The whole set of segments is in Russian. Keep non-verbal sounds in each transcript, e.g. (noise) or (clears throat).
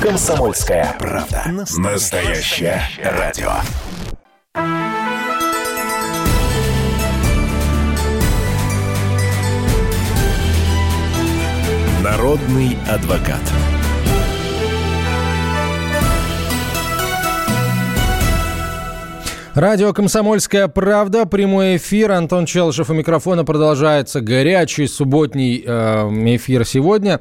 Комсомольская правда. Настоящее радио. Народный адвокат. Радио «Комсомольская правда», прямой эфир. Антон Челышев у микрофона. Продолжается горячий субботний э, эфир сегодня.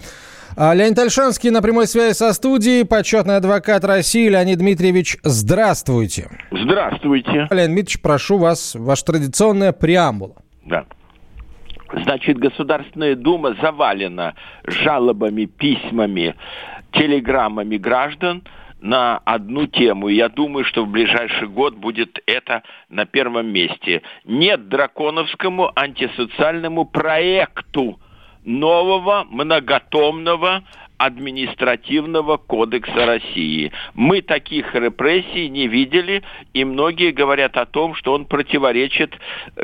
А, Леонид Альшанский на прямой связи со студией, почетный адвокат России Леонид Дмитриевич, здравствуйте. Здравствуйте. Леонид Дмитриевич, прошу вас, ваша традиционная преамбула. Да. Значит, Государственная Дума завалена жалобами, письмами, телеграммами граждан – на одну тему. Я думаю, что в ближайший год будет это на первом месте. Нет драконовскому антисоциальному проекту нового многотомного административного кодекса России. Мы таких репрессий не видели, и многие говорят о том, что он противоречит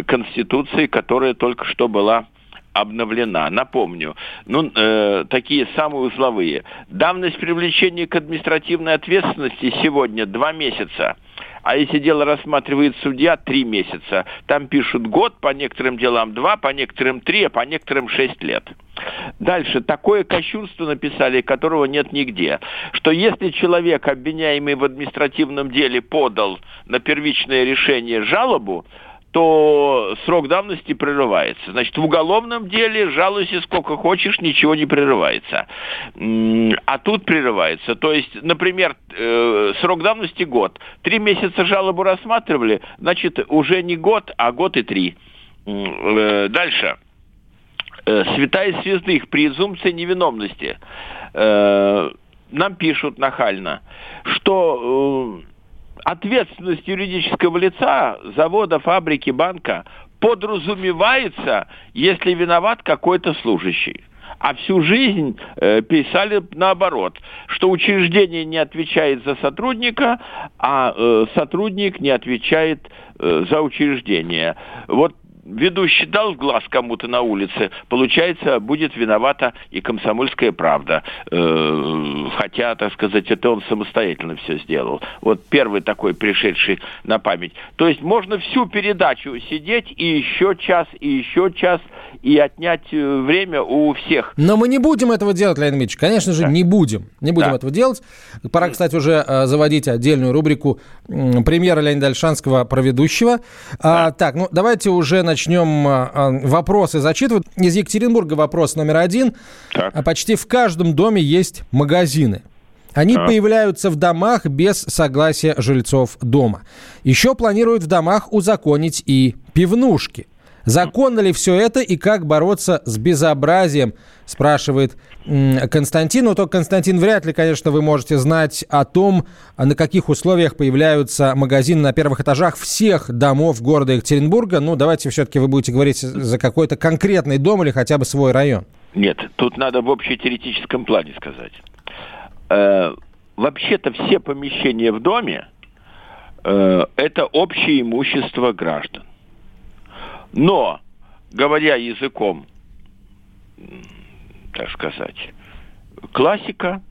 Конституции, которая только что была обновлена. Напомню, ну, э, такие самые узловые. Давность привлечения к административной ответственности сегодня два месяца. А если дело рассматривает судья, три месяца. Там пишут год, по некоторым делам два, по некоторым три, а по некоторым шесть лет. Дальше. Такое кощунство написали, которого нет нигде. Что если человек, обвиняемый в административном деле, подал на первичное решение жалобу, то срок давности прерывается. Значит, в уголовном деле жалуйся сколько хочешь, ничего не прерывается. А тут прерывается. То есть, например, э, срок давности год. Три месяца жалобу рассматривали, значит, уже не год, а год и три. Э, дальше. Э, святая святых, презумпция невиновности. Нам пишут нахально, что ответственность юридического лица, завода, фабрики, банка подразумевается, если виноват какой-то служащий. А всю жизнь э, писали наоборот, что учреждение не отвечает за сотрудника, а э, сотрудник не отвечает э, за учреждение. Вот ведущий дал в глаз кому-то на улице, получается, будет виновата и комсомольская правда. Э, хотя, так сказать, это он самостоятельно все сделал. Вот первый такой пришедший на память. То есть можно всю передачу сидеть и еще час, и еще час, и отнять э, время у всех. Но мы не будем этого делать, Леонид Ильич. Конечно же, да. не будем. Не будем да. этого делать. Пора, кстати, уже э, заводить отдельную рубрику премьера Леонида Альшанского про ведущего. А, да. А, так, ну давайте уже начнем а, а, вопросы зачитывать. Из Екатеринбурга вопрос номер один. Так. Почти в каждом доме есть магазины. Они а. появляются в домах без согласия жильцов дома. Еще планируют в домах узаконить и пивнушки. Законно ли все это и как бороться с безобразием, спрашивает Константин. Но только, Константин, вряд ли, конечно, вы можете знать о том, на каких условиях появляются магазины на первых этажах всех домов города Екатеринбурга. Ну, давайте все-таки вы будете говорить за какой-то конкретный дом или хотя бы свой район. Нет, тут надо в общетеоретическом плане сказать. Э, вообще-то все помещения в доме э, это общее имущество граждан. Но, говоря языком, так сказать, классика,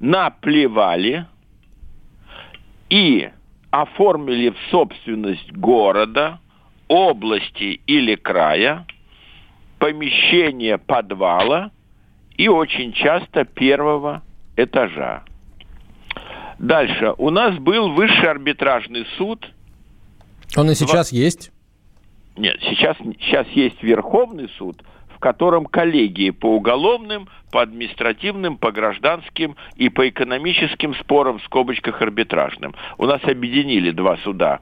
наплевали и оформили в собственность города, области или края помещение подвала и очень часто первого этажа. Дальше. У нас был высший арбитражный суд. Он и сейчас в... есть? Нет, сейчас, сейчас есть Верховный суд, в котором коллегии по уголовным, по административным, по гражданским и по экономическим спорам в скобочках арбитражным. У нас объединили два суда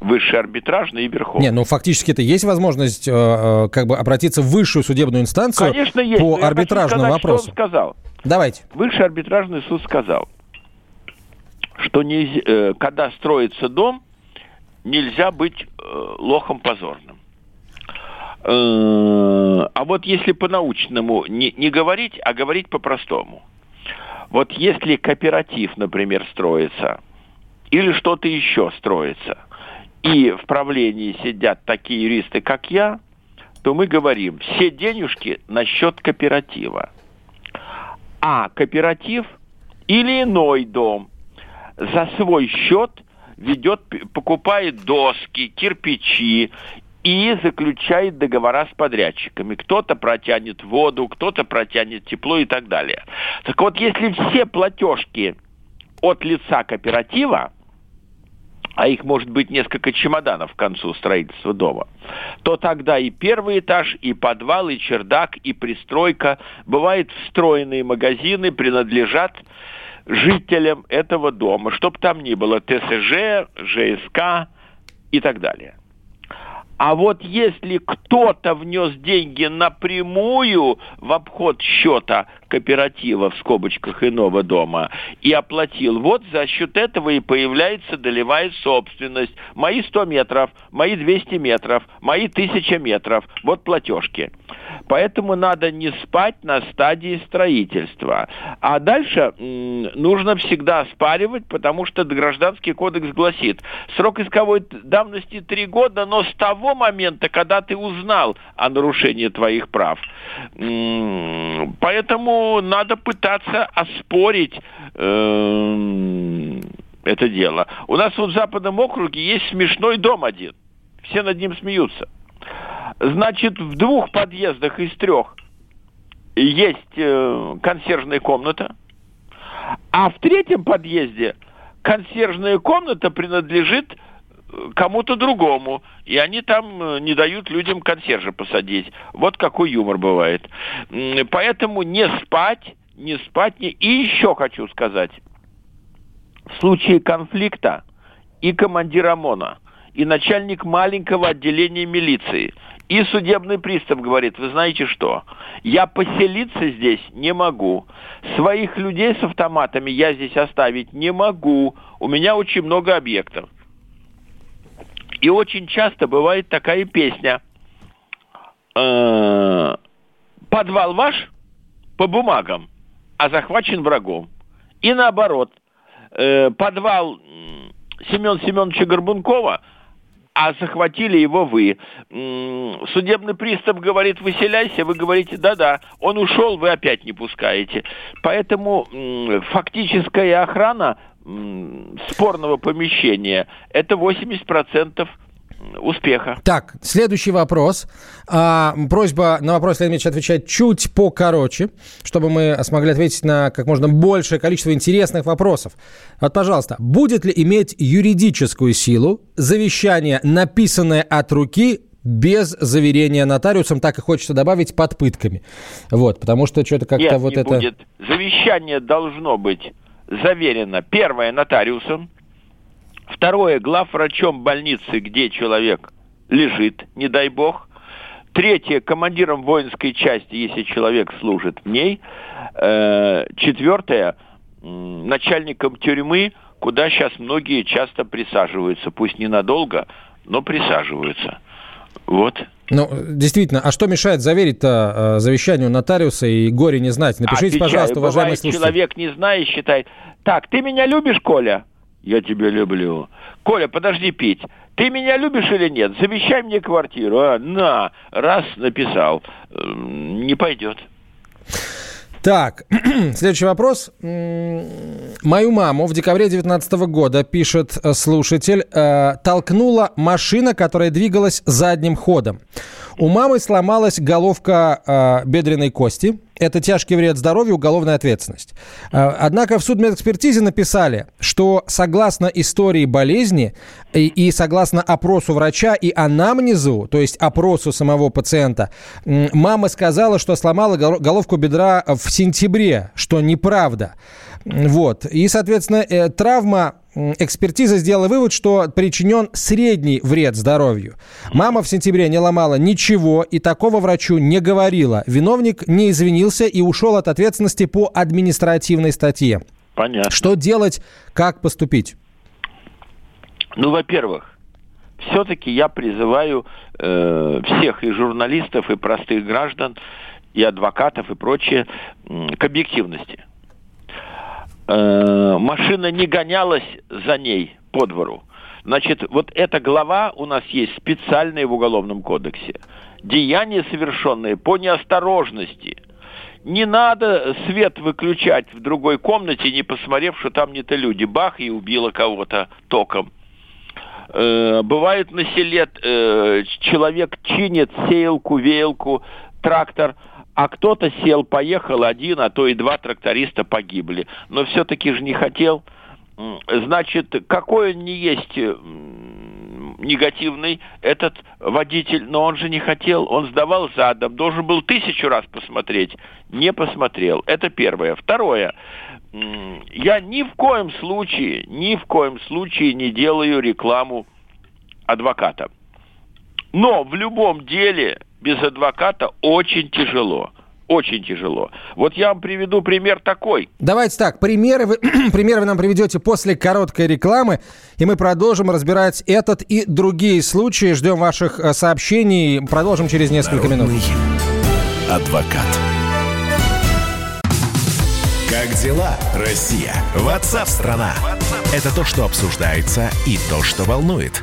высший арбитражный и верховный. Не, ну фактически это есть возможность э, э, как бы обратиться в высшую судебную инстанцию Конечно, есть, по арбитражному сказать, вопросу. Что он сказал. Давайте. Высший арбитражный суд сказал, что не, э, когда строится дом, нельзя быть э, лохом позорным. Э, а вот если по-научному не, не говорить, а говорить по-простому. Вот если кооператив, например, строится, или что-то еще строится, и в правлении сидят такие юристы, как я, то мы говорим, все денежки на счет кооператива. А кооператив или иной дом за свой счет ведет, покупает доски, кирпичи и заключает договора с подрядчиками. Кто-то протянет воду, кто-то протянет тепло и так далее. Так вот, если все платежки от лица кооператива, а их может быть несколько чемоданов к концу строительства дома, то тогда и первый этаж, и подвал, и чердак, и пристройка, бывает встроенные магазины принадлежат жителям этого дома, чтобы там ни было ТСЖ, ЖСК и так далее. А вот если кто-то внес деньги напрямую в обход счета кооператива в скобочках иного дома и оплатил, вот за счет этого и появляется долевая собственность. Мои 100 метров, мои 200 метров, мои 1000 метров. Вот платежки. Поэтому надо не спать на стадии строительства. А дальше нужно всегда спаривать, потому что гражданский кодекс гласит, срок исковой давности 3 года, но с того момента, когда ты узнал о нарушении твоих прав. Поэтому надо пытаться оспорить э, это дело. У нас вот в Западном округе есть смешной дом один. Все над ним смеются. Значит, в двух подъездах из трех есть э, консьержная комната, а в третьем подъезде консьержная комната принадлежит кому-то другому, и они там э, не дают людям консьержа посадить. Вот какой юмор бывает. Поэтому не спать, не спать, не... И еще хочу сказать, в случае конфликта и командир ОМОНа, и начальник маленького отделения милиции – и судебный пристав говорит, вы знаете что, я поселиться здесь не могу. Своих людей с автоматами я здесь оставить не могу. У меня очень много объектов. И очень часто бывает такая песня. Э, Подвал ваш по бумагам, а захвачен врагом. И наоборот, э, подвал Семен Семеновича Горбункова – а захватили его вы. Судебный пристав говорит, выселяйся, вы говорите, да-да, он ушел, вы опять не пускаете. Поэтому фактическая охрана спорного помещения – это 80% успеха. Так, следующий вопрос. А, просьба на вопрос Леонид Ильич отвечать чуть покороче, чтобы мы смогли ответить на как можно большее количество интересных вопросов. Вот, пожалуйста, будет ли иметь юридическую силу завещание, написанное от руки без заверения нотариусом, так и хочется добавить, под пытками. Вот, потому что что-то как-то Нет, вот не это... будет. Завещание должно быть заверено, первое, нотариусом, Второе, главврачом больницы, где человек лежит, не дай бог. Третье, командиром воинской части, если человек служит в ней. Э, четвертое, начальником тюрьмы, куда сейчас многие часто присаживаются. Пусть ненадолго, но присаживаются. Вот. Ну, действительно, а что мешает заверить-то э, завещанию нотариуса и горе не знать? Напишите, Отвечаю, пожалуйста, уважаемый слушатель. человек не знает, считает, так, ты меня любишь, Коля? Я тебя люблю. Коля, подожди пить. Ты меня любишь или нет? Завещай мне квартиру. А? На, раз написал. Не пойдет. Так, (clears throat) следующий вопрос. Мою маму в декабре 2019 года, пишет э, слушатель, э, толкнула машина, которая двигалась задним ходом. У мамы сломалась головка э, бедренной кости. Это тяжкий вред здоровью, уголовная ответственность. Э, однако в судмедэкспертизе написали, что согласно истории болезни и, и согласно опросу врача и анамнезу, то есть опросу самого пациента, мама сказала, что сломала головку бедра в сентябре, что неправда. Вот. И, соответственно, э, травма экспертиза сделала вывод, что причинен средний вред здоровью. Мама в сентябре не ломала ничего и такого врачу не говорила. Виновник не извинился и ушел от ответственности по административной статье. Понятно. Что делать, как поступить? Ну, во-первых, все-таки я призываю э, всех и журналистов, и простых граждан, и адвокатов, и прочее к объективности. Э, машина не гонялась за ней по двору. Значит, вот эта глава у нас есть специальная в Уголовном кодексе. Деяния, совершенные по неосторожности Не надо свет выключать в другой комнате, не посмотрев, что там не-то люди. Бах, и убило кого-то током. Э, бывает на селе э, человек чинит сеялку, веялку, трактор, а кто-то сел, поехал один, а то и два тракториста погибли. Но все-таки же не хотел. Значит, какой он не есть негативный этот водитель, но он же не хотел, он сдавал задом, должен был тысячу раз посмотреть, не посмотрел. Это первое. Второе, я ни в коем случае, ни в коем случае не делаю рекламу адвоката. Но в любом деле без адвоката очень тяжело очень тяжело. Вот я вам приведу пример такой. Давайте так, примеры вы, (clears throat) примеры вы нам приведете после короткой рекламы, и мы продолжим разбирать этот и другие случаи. Ждем ваших э, сообщений. Продолжим через несколько Народный минут. Адвокат. Как дела, Россия? Ватсап-страна! Это то, что обсуждается и то, что волнует.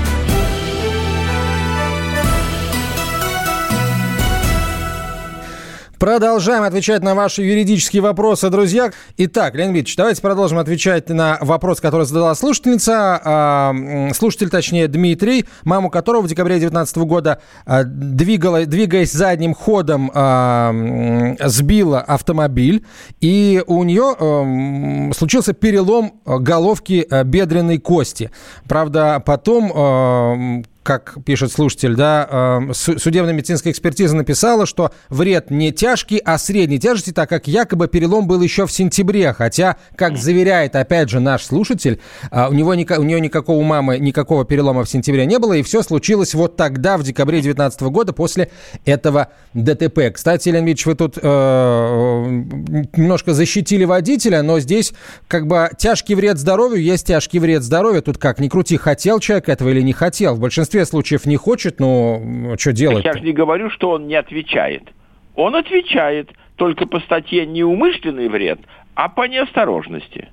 Продолжаем отвечать на ваши юридические вопросы, друзья. Итак, Леонид Ильич, давайте продолжим отвечать на вопрос, который задала слушательница. А, слушатель, точнее, Дмитрий, маму которого в декабре 2019 года, а, двигала, двигаясь задним ходом, а, сбила автомобиль. И у нее случился перелом головки бедренной кости. Правда, потом как пишет слушатель, да, э, судебная медицинская экспертиза написала, что вред не тяжкий, а средней тяжести, так как якобы перелом был еще в сентябре. Хотя, как заверяет, опять же, наш слушатель, э, у, него, у нее никакого у мамы никакого перелома в сентябре не было, и все случилось вот тогда, в декабре 2019 года, после этого ДТП. Кстати, Елена Ильич, вы тут э, немножко защитили водителя, но здесь как бы тяжкий вред здоровью есть тяжкий вред здоровью. Тут как, не крути, хотел человек этого или не хотел. В большинстве большинстве случаев не хочет, но что делать? Я же не говорю, что он не отвечает. Он отвечает только по статье неумышленный вред, а по неосторожности.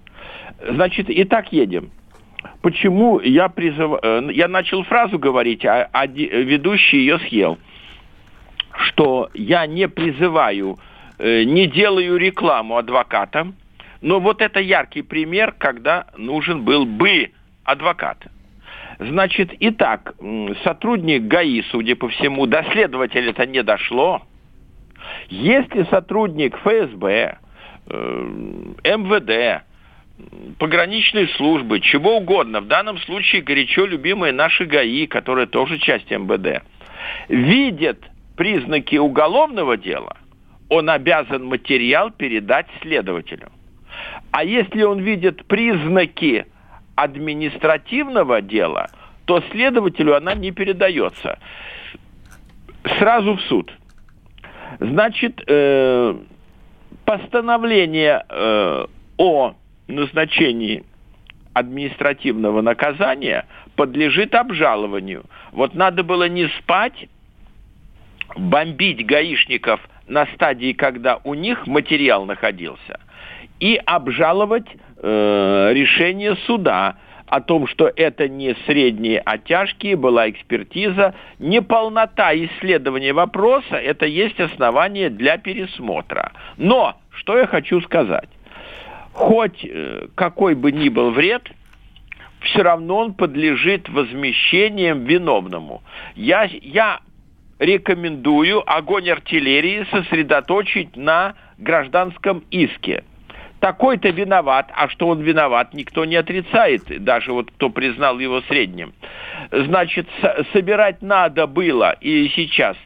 Значит, и так едем. Почему я призыв... Э, я начал фразу говорить, а, а ведущий ее съел. Что я не призываю, э, не делаю рекламу адвокатам, но вот это яркий пример, когда нужен был бы адвокат. Значит, итак, сотрудник ГАИ, судя по всему, до следователя это не дошло. Если сотрудник ФСБ, э, МВД, пограничной службы, чего угодно, в данном случае горячо любимые наши ГАИ, которые тоже часть МВД, видят признаки уголовного дела, он обязан материал передать следователю. А если он видит признаки административного дела, то следователю она не передается. Сразу в суд. Значит, э, постановление э, о назначении административного наказания подлежит обжалованию. Вот надо было не спать, бомбить гаишников на стадии, когда у них материал находился, и обжаловать э, решение суда о том, что это не средние, а тяжкие, была экспертиза. Неполнота исследования вопроса – это есть основание для пересмотра. Но, что я хочу сказать. Хоть э, какой бы ни был вред, все равно он подлежит возмещениям виновному. Я, я рекомендую огонь артиллерии сосредоточить на гражданском иске – такой-то виноват, а что он виноват, никто не отрицает, даже вот кто признал его средним. Значит, собирать надо было и сейчас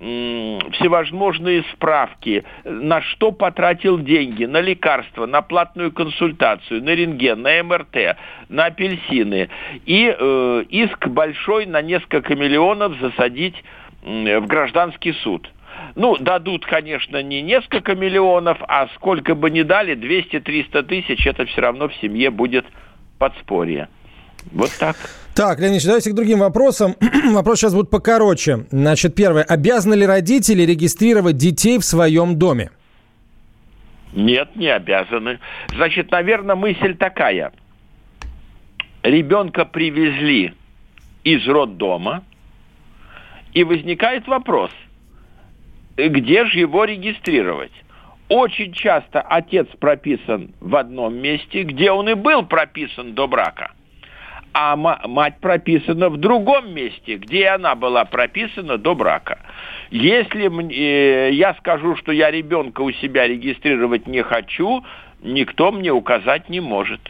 всевозможные справки, на что потратил деньги, на лекарства, на платную консультацию, на рентген, на МРТ, на апельсины. И э, иск большой на несколько миллионов засадить в гражданский суд. Ну, дадут, конечно, не несколько миллионов, а сколько бы ни дали, 200-300 тысяч, это все равно в семье будет подспорье. Вот так. Так, Леонид, давайте к другим вопросам. (clears throat) Вопрос сейчас будет покороче. Значит, первое. Обязаны ли родители регистрировать детей в своем доме? Нет, не обязаны. Значит, наверное, мысль такая. Ребенка привезли из роддома, и возникает вопрос, где же его регистрировать? Очень часто отец прописан в одном месте, где он и был прописан до брака – а мать прописана в другом месте, где она была прописана до брака. Если э, я скажу, что я ребенка у себя регистрировать не хочу, никто мне указать не может.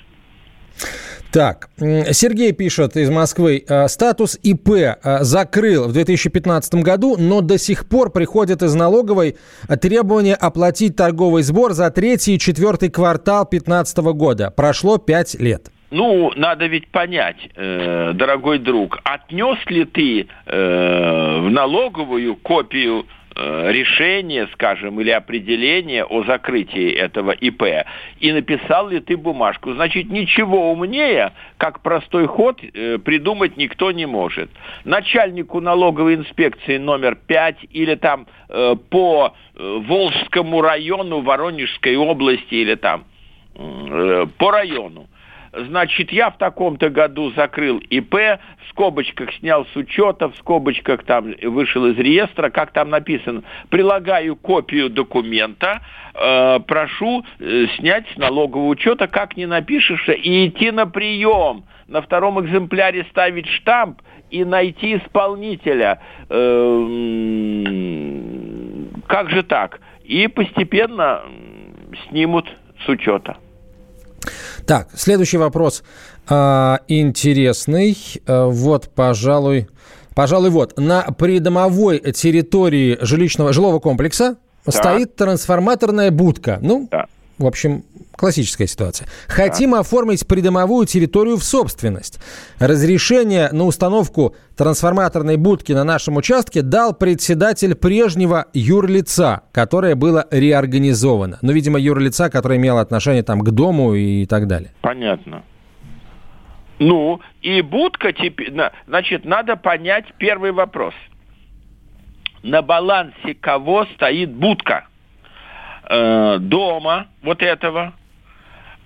Так, Сергей пишет из Москвы. «Э, статус ИП э, закрыл в 2015 году, но до сих пор приходит из налоговой требование оплатить торговый сбор за третий и четвертый квартал 2015 года. Прошло пять лет. Ну, надо ведь понять, э, дорогой друг, отнес ли ты э, в налоговую копию э, решения, скажем, или определения о закрытии этого ИП, и написал ли ты бумажку. Значит, ничего умнее, как простой ход, э, придумать никто не может. Начальнику налоговой инспекции номер 5 или там э, по Волжскому району Воронежской области или там по району значит, я в таком-то году закрыл ИП, в скобочках снял с учета, в скобочках там вышел из реестра, как там написано, прилагаю копию документа, э, прошу э, снять с налогового учета, как не напишешь, и идти на прием, на втором экземпляре ставить штамп и найти исполнителя. Э, как же так? И постепенно снимут с учета. Так, следующий вопрос а, интересный. А, вот, пожалуй, пожалуй, вот на придомовой территории жилищного жилого комплекса да. стоит трансформаторная будка. Ну, да. В общем, Классическая ситуация. Хотим да. оформить придомовую территорию в собственность. Разрешение на установку трансформаторной будки на нашем участке дал председатель прежнего юрлица, которое было реорганизовано. Ну, видимо, юрлица, которое имело отношение там к дому и так далее. Понятно. Ну, и будка теперь... Значит, надо понять первый вопрос. На балансе кого стоит будка? Э, дома вот этого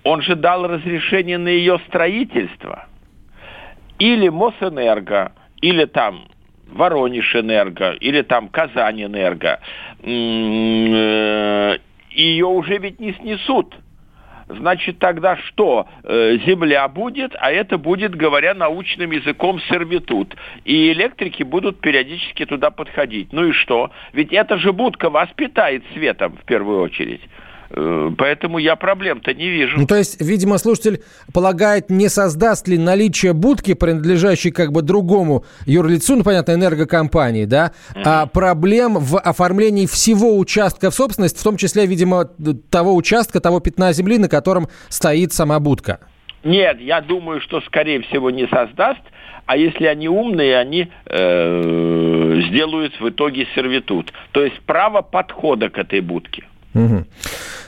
он же дал разрешение на ее строительство. Или Мосэнерго, или там Воронеж-энерго, или там Казань-энерго. Э, ее уже ведь не снесут. Значит, тогда что? Э, земля будет, а это будет, говоря научным языком, сервитут. И электрики будут периодически туда подходить. Ну и что? Ведь эта же будка вас питает светом в первую очередь. Э, поэтому я проблем-то не вижу. Ну, то есть, видимо, слушатель полагает, не создаст ли наличие будки, принадлежащей как бы другому юрлицу, ну, понятно, энергокомпании, да, mm-hmm. а проблем в оформлении всего участка в собственность, в том числе, видимо, того участка, того пятна земли, на котором стоит сама будка. Нет, я думаю, что, скорее всего, не создаст, а если они умные, они э, сделают в итоге сервитут. То есть право подхода к этой будке. Угу.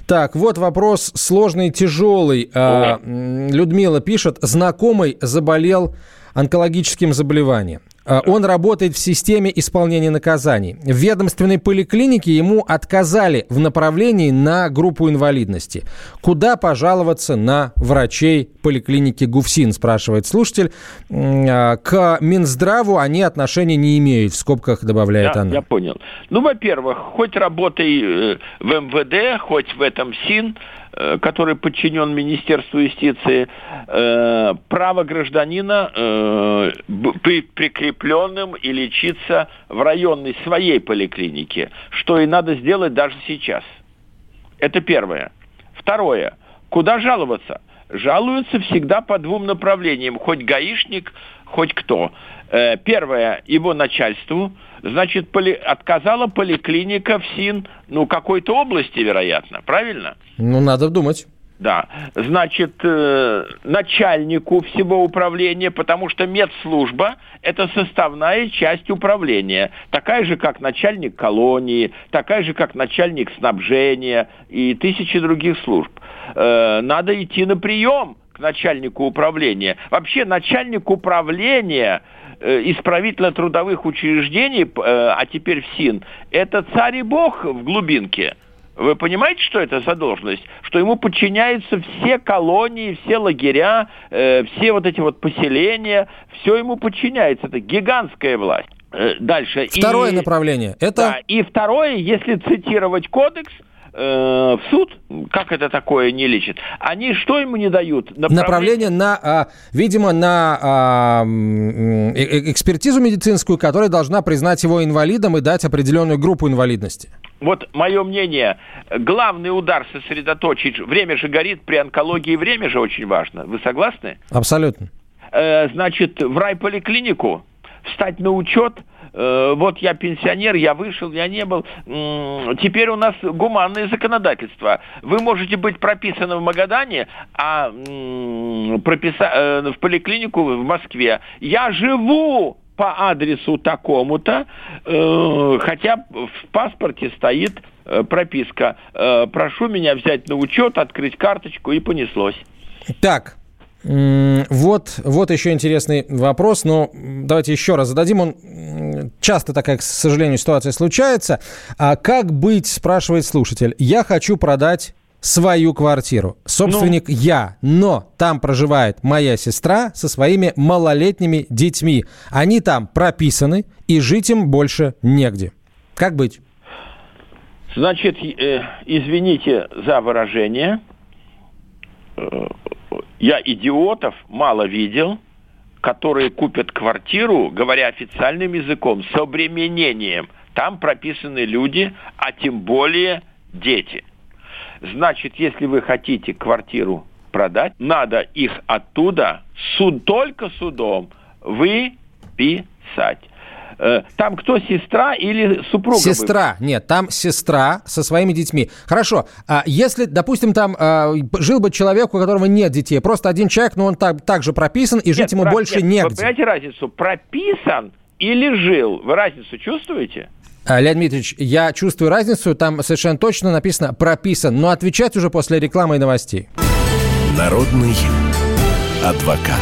Так, вот вопрос сложный, тяжелый. А, Людмила пишет, знакомый заболел онкологическим заболеванием. А, он работает в системе исполнения наказаний. В ведомственной поликлинике ему отказали в направлении на группу инвалидности. Куда пожаловаться на врачей поликлиники ГУФСИН, спрашивает слушатель. А, к Минздраву они отношения не имеют, в скобках добавляет я, она. Я понял. Ну, во-первых, хоть работай э, в МВД, хоть в этом СИН, Э, который подчинен Министерству юстиции, э, право гражданина э, быть прикрепленным и лечиться в районной своей поликлинике, что и надо сделать даже сейчас. Это первое. Второе. Куда жаловаться? Жалуются всегда по двум направлениям, хоть гаишник, хоть кто. Первое, его начальству – значит, поли... отказала поликлиника в СИН, ну, какой-то области, вероятно, правильно? Ну, надо думать. Да, значит, э, начальнику всего управления, потому что медслужба – это составная часть управления, такая же, как начальник колонии, такая же, как начальник снабжения и тысячи других служб. Э, надо идти на прием к начальнику управления. Вообще начальник управления э, исправительно-трудовых учреждений, э, а теперь в СИН, это царь и бог в глубинке – вы понимаете, что это за должность? Что ему подчиняются все колонии, все лагеря, э, все вот эти вот поселения, все ему подчиняется. Это гигантская власть. Э, дальше. Второе и, направление. Это... Да, и второе, если цитировать кодекс, в суд, как это такое не лечит, они что ему не дают? Направление, Направление на, а, видимо, на а, э, э, экспертизу медицинскую, которая должна признать его инвалидом и дать определенную группу инвалидности. Вот мое мнение, главный удар сосредоточить, время же горит, при онкологии время же очень важно. Вы согласны? Абсолютно. Э, значит, в райполиклинику встать на учет – Э, вот я пенсионер, я вышел, я не был. Теперь у нас гуманное законодательство. Вы можете быть прописаны в Магадане, а прописа... Э, в поликлинику в Москве. Я живу по адресу такому-то, э, хотя в паспорте стоит прописка. Прошу меня взять на учет, открыть карточку и понеслось. Так, вот, вот еще интересный вопрос, но давайте еще раз зададим. Он часто такая, к сожалению, ситуация случается. А как быть, спрашивает слушатель. Я хочу продать свою квартиру. Собственник ну. я, но там проживает моя сестра со своими малолетними детьми. Они там прописаны, и жить им больше негде. Как быть? Значит, э, извините за выражение. Я идиотов мало видел, которые купят квартиру, говоря официальным языком, с обременением. Там прописаны люди, а тем более дети. Значит, если вы хотите квартиру продать, надо их оттуда суд, только судом выписать. Э, там кто, сестра или супруга? Сестра, была? нет, там сестра со своими детьми. Хорошо, а если, допустим, там а, жил бы человек, у которого нет детей, просто один человек, но он так, так же прописан, и жить нет, ему про, больше нет, негде. Вы понимаете разницу? Прописан или жил? Вы разницу чувствуете? А, Леонид Дмитриевич, я чувствую разницу, там совершенно точно написано «прописан», но отвечать уже после рекламы и новостей. Народный адвокат.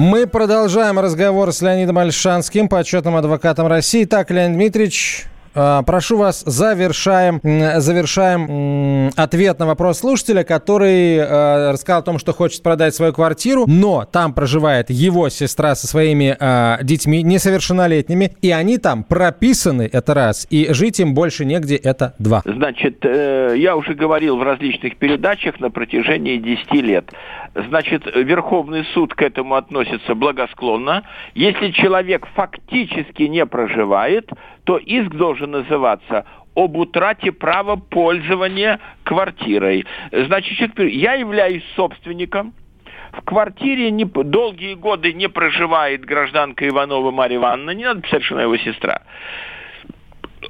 Мы продолжаем разговор с Леонидом Альшанским, почетным адвокатом России. Так, Леонид Дмитриевич, Прошу вас, завершаем, завершаем ответ на вопрос слушателя, который э, рассказал о том, что хочет продать свою квартиру, но там проживает его сестра со своими э, детьми несовершеннолетними, и они там прописаны, это раз, и жить им больше негде, это два. Значит, э, я уже говорил в различных передачах на протяжении 10 лет. Значит, Верховный суд к этому относится благосклонно. Если человек фактически не проживает, то иск должен называться об утрате права пользования квартирой. Значит, я являюсь собственником, в квартире не, долгие годы не проживает гражданка Иванова Марья Ивановна, не надо писать, что она его сестра.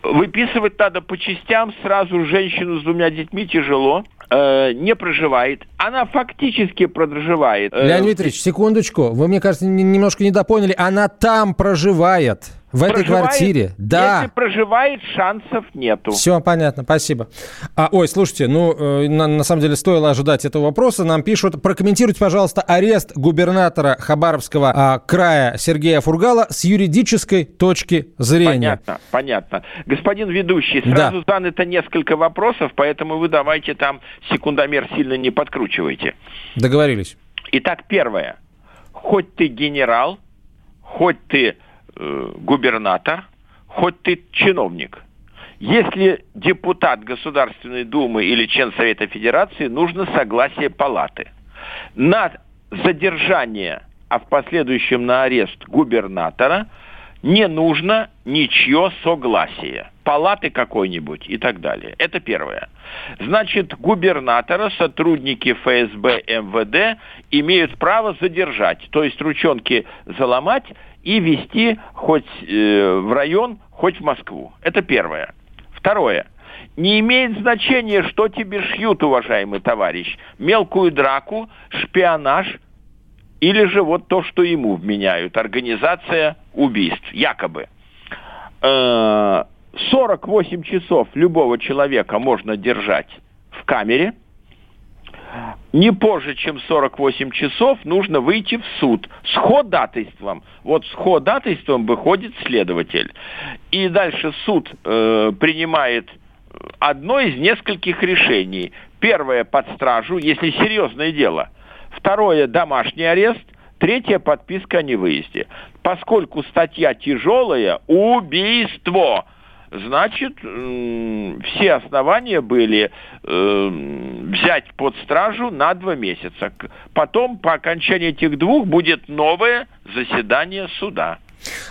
Выписывать надо по частям сразу женщину с двумя детьми тяжело э, не проживает, она фактически проживает. Леонид Дмитриевич, секундочку, вы, мне кажется, немножко недопоняли, она там проживает. В этой Проживает- квартире? Да. Если проживает, шансов нету. Все понятно, спасибо. А, ой, слушайте, ну, э, на, на самом деле стоило ожидать этого вопроса. Нам пишут, прокомментируйте, пожалуйста, арест губернатора Хабаровского а, края Сергея Фургала с юридической точки зрения. Понятно, понятно. Господин ведущий, Да. сразу занято несколько вопросов, поэтому вы давайте там секундомер сильно не подкручивайте. Договорились. Итак, первое. Хоть ты генерал, хоть ты э, губернатор, хоть ты чиновник. Если депутат Государственной Думы или член Совета Федерации, нужно согласие палаты. На задержание, а в последующем на арест губернатора не нужно ничье согласие. Палаты какой-нибудь и так далее. Это первое. Значит, губернатора сотрудники ФСБ, МВД имеют право задержать, то есть ручонки заломать и вести хоть э, в район, хоть в Москву. Это первое. Второе. Не имеет значения, что тебе шьют, уважаемый товарищ. Мелкую драку, шпионаж или же вот то, что ему вменяют. Организация убийств, якобы. Э, 48 часов любого человека можно держать в камере. Не позже, чем 48 часов, нужно выйти в суд с ходатайством. Вот с ходатайством выходит следователь. И дальше суд э, принимает одно из нескольких решений. Первое под стражу, если серьезное дело. Второе домашний арест. Третье подписка о невыезде. Поскольку статья тяжелая, убийство значит, все основания были э, взять под стражу на два месяца. Потом, по окончании этих двух, будет новое заседание суда.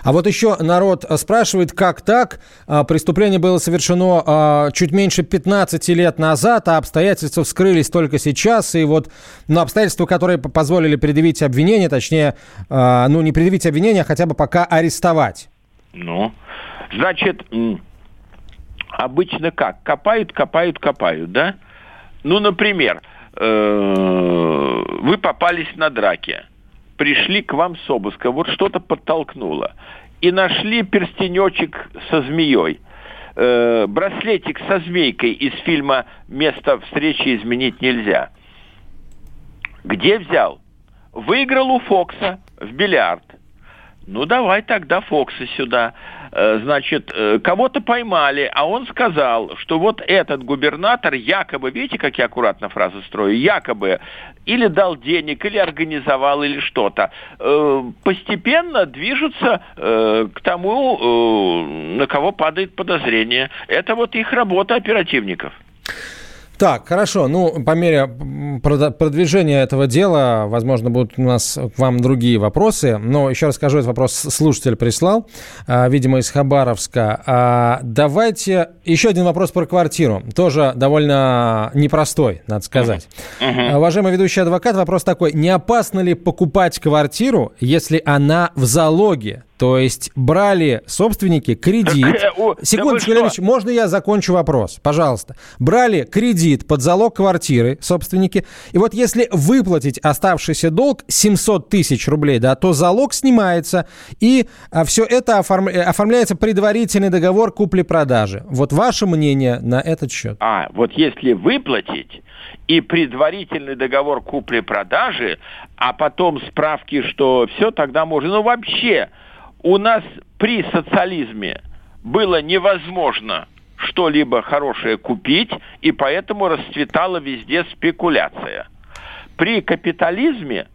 А вот еще народ э, спрашивает, как так? А, Преступление было совершено а, чуть меньше 15 лет назад, а обстоятельства вскрылись только сейчас. И вот ну, обстоятельства, которые позволили предъявить обвинение, точнее, а, ну не предъявить обвинение, а хотя бы пока арестовать. Ну, значит, обычно как? Копают, копают, копают, да? Ну, например, э, вы попались на драке, пришли к вам с обыска, вот что-то подтолкнуло, и нашли перстенечек со змеей. Э, браслетик со змейкой из фильма «Место встречи изменить нельзя». Где взял? Выиграл у Фокса в бильярд. Ну, давай тогда Фокса сюда. Э, Значит, э, кого-то поймали, а он сказал, что вот этот губернатор якобы, видите, как я аккуратно фразы строю, якобы или дал денег, или организовал, или что-то. Э, Постепенно движутся к тому, на кого падает подозрение. Это вот их работа оперативников. Так, хорошо. Ну, по мере продвижения этого дела, возможно, будут у нас к вам другие вопросы. Но еще раз скажу, этот вопрос слушатель прислал, а, видимо, из Хабаровска. А, давайте еще один вопрос про квартиру. Тоже довольно непростой, надо сказать. А, Уважаемый ведущий адвокат, вопрос такой. Не опасно ли покупать квартиру, если она в залоге? То есть брали собственники кредит. (laughs) Секундочку, вы Леонид что? Ильич, можно я закончу вопрос? Пожалуйста. Брали кредит под залог квартиры собственники, и вот если выплатить оставшийся долг 700 тысяч рублей, да, то залог снимается, и все это оформ- э, оформляется предварительный договор купли-продажи. Вот ваше мнение на этот счет? А, вот если выплатить и предварительный договор купли-продажи, а потом справки, что все, тогда можно. Ну, вообще, у нас при социализме было невозможно что-либо хорошее купить, и поэтому расцветала везде спекуляция. При капитализме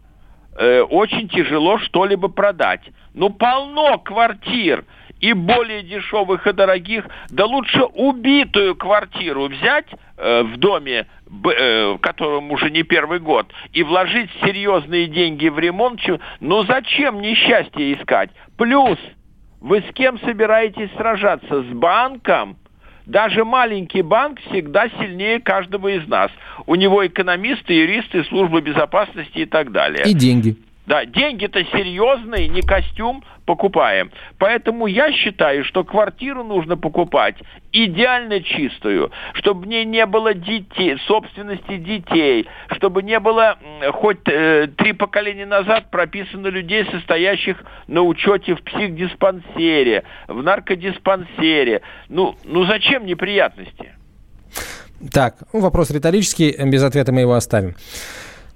э, очень тяжело что-либо продать. Ну, полно квартир и более дешевых и дорогих. Да лучше убитую квартиру взять э, в доме, э, в котором уже не первый год, и вложить серьезные деньги в ремонт. Ну, зачем несчастье искать? Плюс, вы с кем собираетесь сражаться? С банком? Даже маленький банк всегда сильнее каждого из нас. У него экономисты, юристы, службы безопасности и так далее. И деньги. Да, деньги-то серьезные, не костюм покупаем. Поэтому я считаю, что квартиру нужно покупать идеально чистую, чтобы в ней не было детей, собственности детей, чтобы не было хоть э, три поколения назад прописано людей, состоящих на учете в психдиспансере, в наркодиспансере. Ну, ну зачем неприятности? Так, ну, вопрос риторический, без ответа мы его оставим.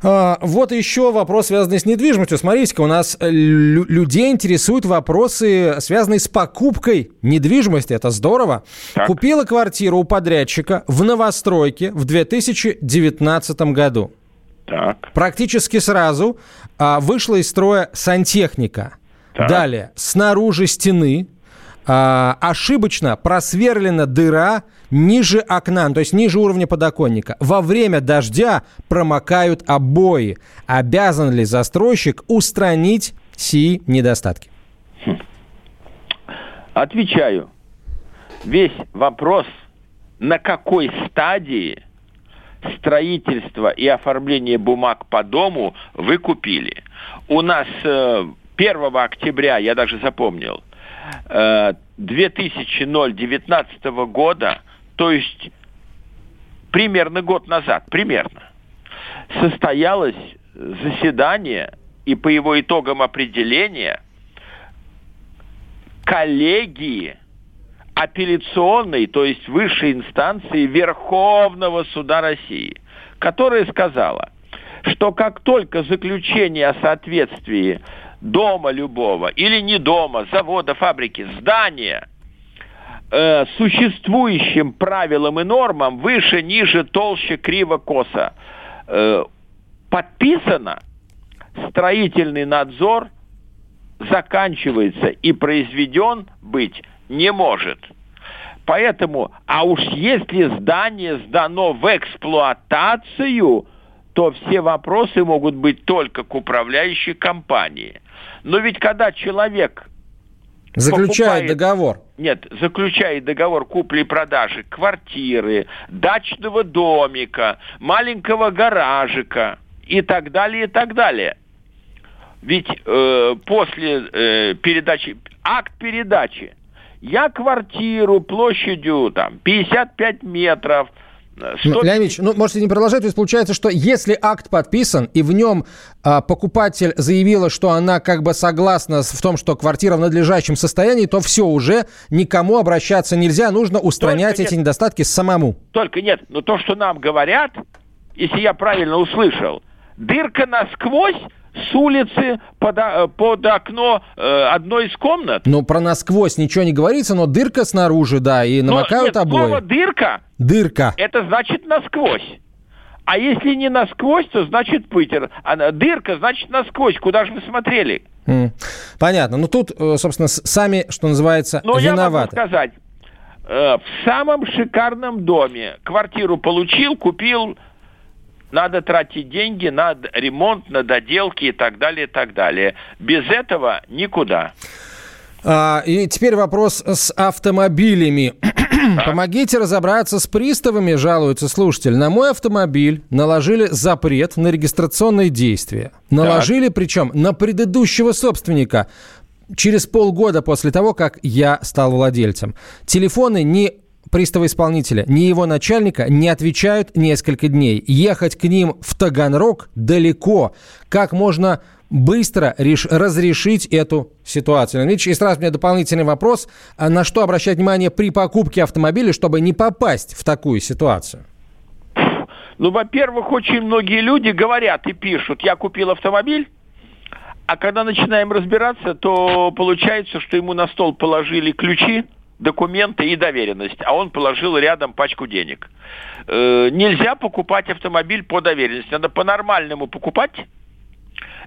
А, вот еще вопрос, связанный с недвижимостью. Смотрите-ка, у нас э, лю- людей интересуют вопросы, связанные с покупкой недвижимости. Это здорово. Так. Купила квартиру у подрядчика в новостройке в 2019 году. Так. Практически сразу а, вышла из строя сантехника. Так. Далее, снаружи стены а, ошибочно просверлена дыра ниже окна, то есть ниже уровня подоконника. Во время дождя промокают обои. Обязан ли застройщик устранить сии недостатки? Отвечаю. Весь вопрос, на какой стадии строительства и оформления бумаг по дому вы купили. У нас э, 1 октября, я даже запомнил, э, 2019 года, то есть примерно год назад, примерно, состоялось заседание и по его итогам определения коллегии апелляционной, то есть высшей инстанции Верховного суда России, которая сказала, что как только заключение о соответствии дома любого или не дома, завода, фабрики, здания э, существующим правилам и нормам выше, ниже, толще, криво, косо э, подписано, строительный надзор заканчивается и произведен быть не может. Поэтому, а уж если здание сдано в эксплуатацию, то все вопросы могут быть только к управляющей компании. Но ведь когда человек Заключает покупает- договор. нет, заключает договор купли-продажи квартиры, дачного домика, маленького гаражика и так далее, и так далее. Ведь э, после э, передачи, акт передачи, я квартиру площадью там 55 метров, 100 Ну, Леонид Ильич, ну, можете не продолжать, то есть получается, что если акт подписан, и в нем а, покупатель заявила, что она как бы согласна в том, что квартира в надлежащем состоянии, то все, уже никому обращаться нельзя, нужно устранять Только эти нет. недостатки самому. Только нет, но то, что нам говорят, если я правильно услышал, дырка насквозь с улицы под, под окно э, одной из комнат. Ну, про насквозь ничего не говорится, но дырка снаружи, да, и Но намокают нет, слово обои. дырка Дырка. это значит насквозь. А если не насквозь, то значит пытер. А дырка значит насквозь. Куда же вы смотрели? Понятно. Ну, тут, э, собственно, сами, что называется, Но Ну, я могу виноваты. сказать, э, в самом шикарном доме квартиру получил, купил, надо тратить деньги на ремонт, на доделки и так далее, и так далее. Без этого никуда. А, и теперь вопрос с автомобилями. Помогите разобраться с приставами, жалуется слушатель. На мой автомобиль наложили запрет на регистрационные действия. Наложили, причем, на предыдущего собственника. Через полгода после того, как я стал владельцем. Телефоны ни пристава исполнителя, ни его начальника не отвечают несколько дней. Ехать к ним в Таганрог далеко. Как можно быстро реш- разрешить эту ситуацию? Ильич, и сразу у меня дополнительный вопрос. А На что обращать внимание при покупке автомобиля, чтобы не попасть в такую ситуацию? Ну, во-первых, очень многие люди говорят и пишут, я купил автомобиль, а когда начинаем разбираться, то получается, что ему на стол положили ключи, документы и доверенность, а он положил рядом пачку денег. Э, нельзя покупать автомобиль по доверенности, надо по-нормальному покупать.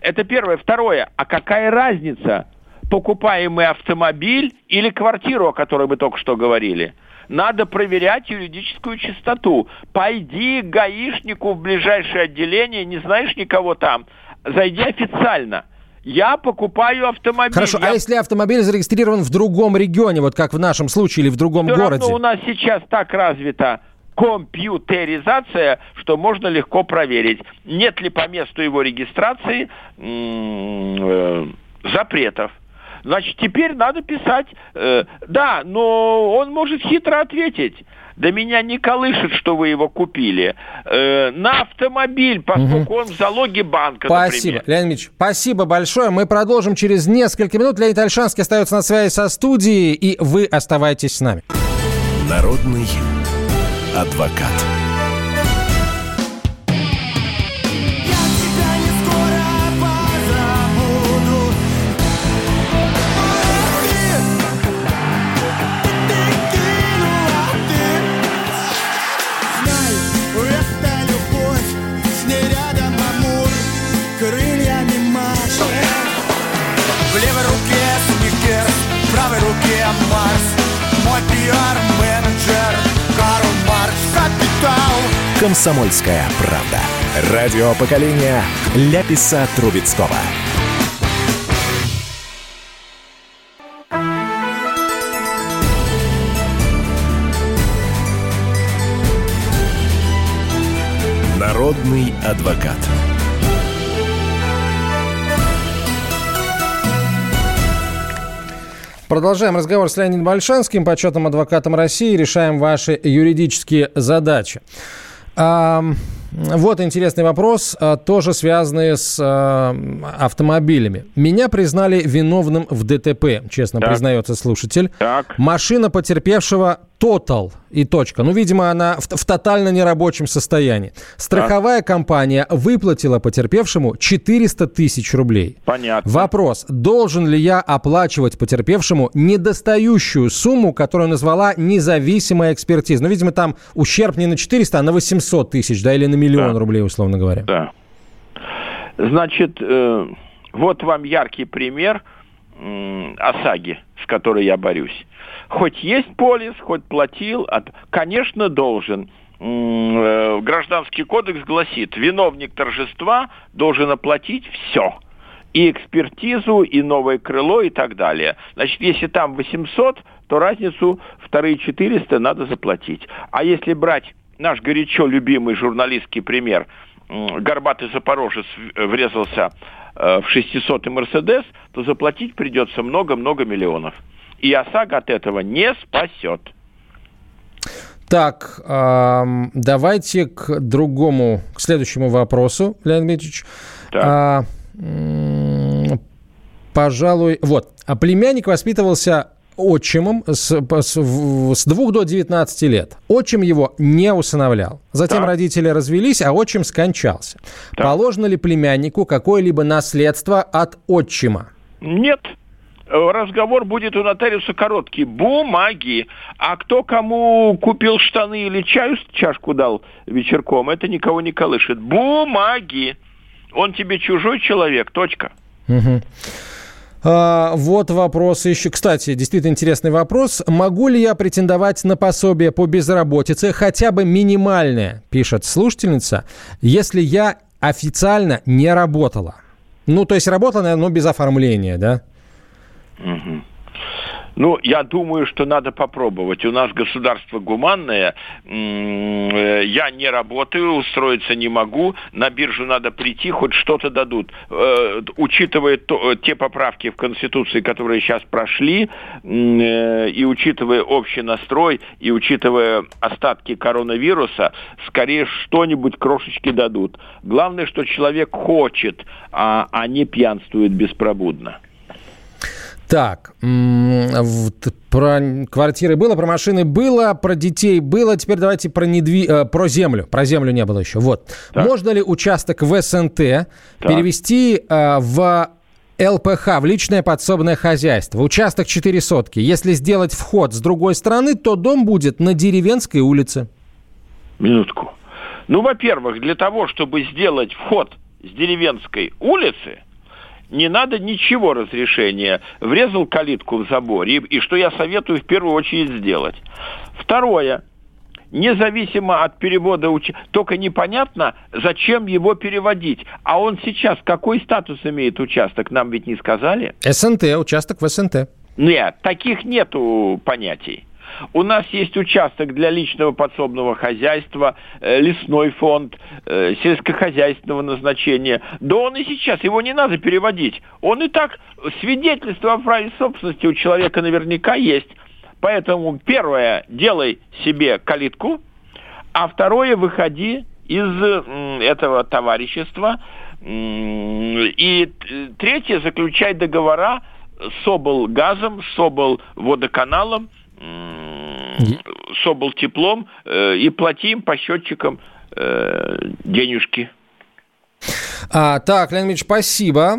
Это первое. Второе, а какая разница, покупаемый автомобиль или квартиру, о которой мы только что говорили? Надо проверять юридическую чистоту. Пойди к гаишнику в ближайшее отделение, не знаешь никого там, зайди официально. Я покупаю автомобиль. Хорошо, Я а если автомобиль зарегистрирован в другом регионе, вот как в нашем случае, или в другом Всё городе? равно у нас сейчас так развито компьютеризация, что можно легко проверить, нет ли по месту его регистрации э, запретов. Значит, теперь надо писать, э, да, но он может хитро ответить. Да меня не колышет, что вы его купили. Э, на автомобиль, поскольку угу. он в залоге банка, Спасибо, например. Леонид Ильич, спасибо большое. Мы продолжим через несколько минут. Леонид Альшанский остается на связи со студией, и вы оставайтесь с нами. Народный адвокат. «Комсомольская правда». Радио поколения Ляписа Трубецкого. Народный адвокат. Продолжаем разговор с Леонидом Альшанским, почетным адвокатом России. Решаем ваши юридические задачи. Вот интересный вопрос, а, тоже связанный с а, автомобилями. Меня признали виновным в ДТП, честно так. признается слушатель. Так. Машина потерпевшего Total и точка. Ну, видимо, она в, в тотально нерабочем состоянии. Страховая так. компания выплатила потерпевшему 400 тысяч рублей. Понятно. Вопрос, должен ли я оплачивать потерпевшему недостающую сумму, которую назвала независимая экспертиза? Ну, видимо, там ущерб не на 400, а на 800 тысяч, да, или на миллион да. рублей, условно говоря. Да. Значит, э, вот вам яркий пример ОСАГИ, с которой я борюсь. Хоть есть полис, хоть платил, конечно, должен. Э, гражданский кодекс гласит, виновник торжества должен оплатить все. И экспертизу, и новое крыло, и так далее. Значит, если там 800, то разницу вторые 400 надо заплатить. А если брать наш горячо любимый журналистский пример, горбатый запорожец врезался э, в 600-й Мерседес, то заплатить придется много-много миллионов и ОСАГО от этого не спасет. Так, э, давайте к другому, к следующему вопросу, Леонид Дмитриевич. А, пожалуй, вот. А племянник воспитывался отчимом с, с, с 2 до 19 лет. Отчим его не усыновлял. Затем так. родители развелись, а отчим скончался. Так. Положено ли племяннику какое-либо наследство от отчима? Нет разговор будет у нотариуса короткий. Бумаги. А кто кому купил штаны или чаю чашку дал вечерком, это никого не колышет. Бумаги. Он тебе чужой человек. Точка. Угу. А, вот вопрос еще. Кстати, действительно интересный вопрос. Могу ли я претендовать на пособие по безработице, хотя бы минимальное, пишет слушательница, если я официально не работала? Ну, то есть работала, но без оформления, да? Угу. Ну, я думаю, что надо попробовать. У нас государство гуманное. Э, я не работаю, устроиться не могу. На биржу надо прийти, хоть что-то дадут. Э, учитывая то, те поправки в Конституции, которые сейчас прошли, э, и учитывая общий настрой, и учитывая остатки коронавируса, скорее что-нибудь крошечки дадут. Главное, что человек хочет, а, а не пьянствует беспробудно. Так, про квартиры было, про машины было, про детей было. Теперь давайте про, недви... Э, про землю. Про землю не было еще. Вот. Так. Можно ли участок в СНТ так. перевести э, в ЛПХ, в личное подсобное хозяйство? Участок 4 сотки. Если сделать вход с другой стороны, то дом будет на деревенской улице. Минутку. Ну, во-первых, для того, чтобы сделать вход с деревенской улицы – не надо ничего разрешения. Врезал калитку в заборе. И, и что я советую в первую очередь сделать. Второе. Независимо от перевода уч... только непонятно, зачем его переводить. А он сейчас какой статус имеет участок, нам ведь не сказали? СНТ, участок в СНТ. Нет, таких нету понятий. У нас есть участок для личного подсобного хозяйства, э, лесной фонд, э, сельскохозяйственного назначения. Да он и сейчас, его не надо переводить. Он и так, свидетельство о праве собственности у человека наверняка есть. Поэтому первое, делай себе калитку, а второе, выходи из этого товарищества. И третье, заключай договора с обл. газом, с обл. Водоканалом, м, с обл. теплом э, и плати им по счетчикам э, денежки. А, так, Леонид Ильич, спасибо.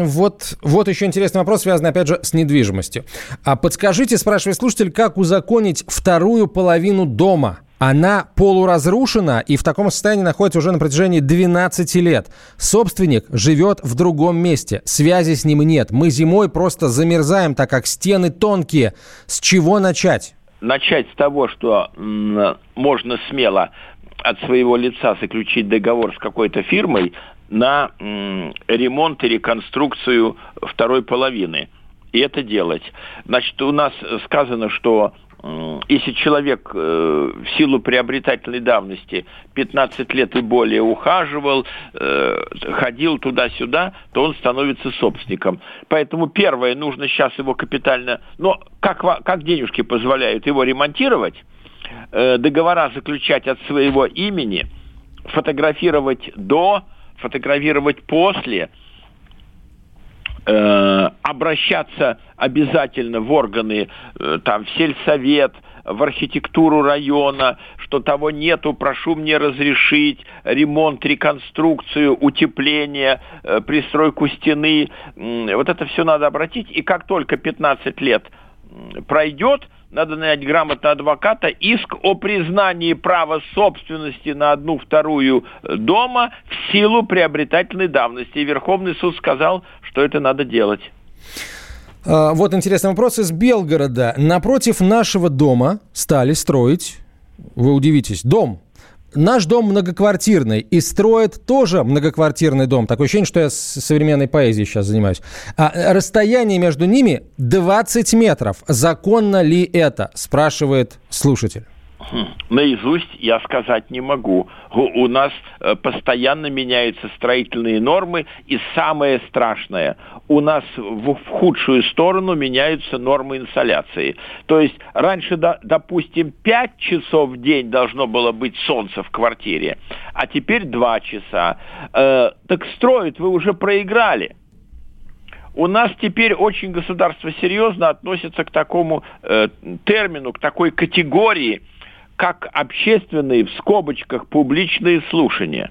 Вот, вот еще интересный вопрос, связанный, опять же, с недвижимостью. А подскажите, спрашивает слушатель, как узаконить вторую половину дома? Она полуразрушена и в таком состоянии находится уже на протяжении 12 лет. Собственник живет в другом месте. Связи с ним нет. Мы зимой просто замерзаем, так как стены тонкие. С чего начать? начать с того, что можно смело от своего лица заключить договор с какой-то фирмой на ремонт и реконструкцию второй половины. И это делать. Значит, у нас сказано, что если человек э, в силу приобретательной давности 15 лет и более ухаживал, э, ходил туда-сюда, то он становится собственником. Поэтому первое, нужно сейчас его капитально... Но как, как денежки позволяют его ремонтировать, э, договора заключать от своего имени, фотографировать до, фотографировать после, э, обращаться обязательно в органы, э, там, в сельсовет, в архитектуру района, что того нету, прошу мне разрешить ремонт, реконструкцию, утепление, э, пристройку стены. Вот это все надо обратить. И как только 15 лет пройдет, надо нанять грамотного адвоката, иск о признании права собственности на одну вторую дома в силу приобретательной давности. И Верховный суд сказал, что это надо делать. А, Вот интересный вопрос из Белгорода. Напротив нашего дома стали строить, вы удивитесь, дом. Наш дом многоквартирный и строят тоже многоквартирный дом. Такое ощущение, что я с современной поэзией сейчас занимаюсь. А расстояние между ними 20 метров. Законно ли это? Спрашивает слушатель. Хм, Наизусть я сказать не могу. У нас э, постоянно меняются строительные нормы, и самое страшное, у нас в, худшую сторону меняются нормы инсоляции. То есть раньше, до- допустим, 5 часов в день должно было быть солнце в квартире, а теперь 2 часа. Э, так строят, вы уже проиграли. У нас теперь очень государство серьезно относится к такому э, термину, к такой категории, как общественные, в скобочках, публичные слушания.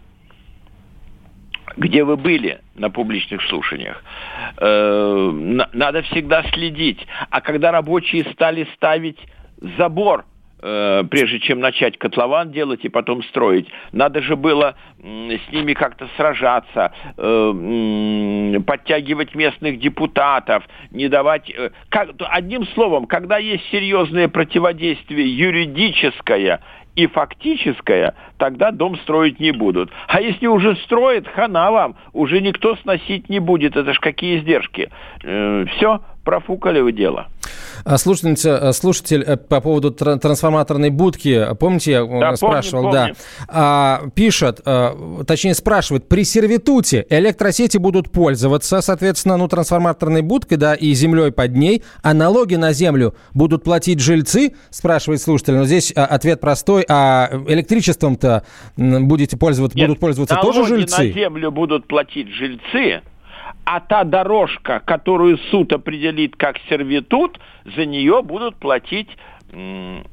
Где вы были на публичных слушаниях? Э, на- надо всегда следить. А когда рабочие стали ставить забор, э, прежде чем начать котлован делать и потом строить. Надо же было с ними как-то сражаться, э, подтягивать местных депутатов, не давать... э, как, одним словом, когда есть серьезное противодействие юридическое и фактическое, тогда дом строить не будут. А если уже строят, хана вам, уже никто сносить не будет. Это ж какие издержки. все, профукали вы дело. А Слушательница, слушатель э, по поводу тра- трансформаторной будки, помните, я э, Да, спрашивал, помним, помним. да, А, пишет, э, точнее спрашивает, при сервитуте электросети будут пользоваться, соответственно, ну, трансформаторной будкой, да, и землей под ней, а налоги на землю будут платить жильцы, спрашивает слушатель, но здесь а, ответ простой, а электричеством-то будете пользоваться, Нет, будут пользоваться тоже жильцы? на землю будут платить жильцы, а та дорожка, которую суд определит как сервитут, за нее будут платить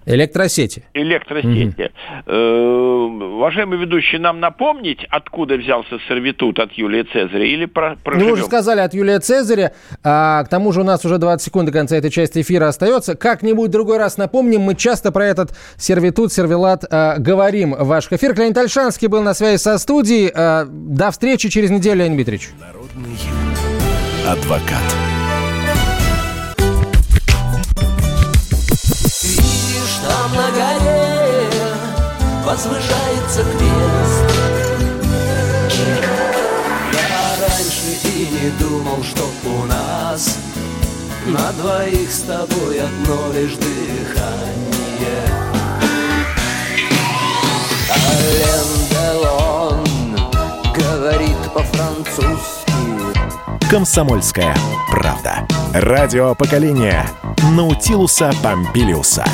Электросети. электросети. Э, уважаемый ведущий, нам напомнить, откуда взялся сервитут от Юлия Цезаря или про, Ну, проживем? вы уже сказали от Юлия Цезаря. А, к тому же у нас уже 20 секунд до конца этой части эфира остается. Как-нибудь другой раз напомним. Мы часто про этот сервитут, сервилат а, говорим в ваших эфирах. Леонид Альшанский был на связи со студией. А, до встречи через неделю, Леонид Дмитриевич. Народный адвокат. Видишь, там на горе возвышается крест. Я раньше и не думал, что у нас на двоих с тобой одно лишь дыхание. Ален Делон говорит по-французски. «Комсомольская правда». Радио поколения Наутилуса Помпилиуса.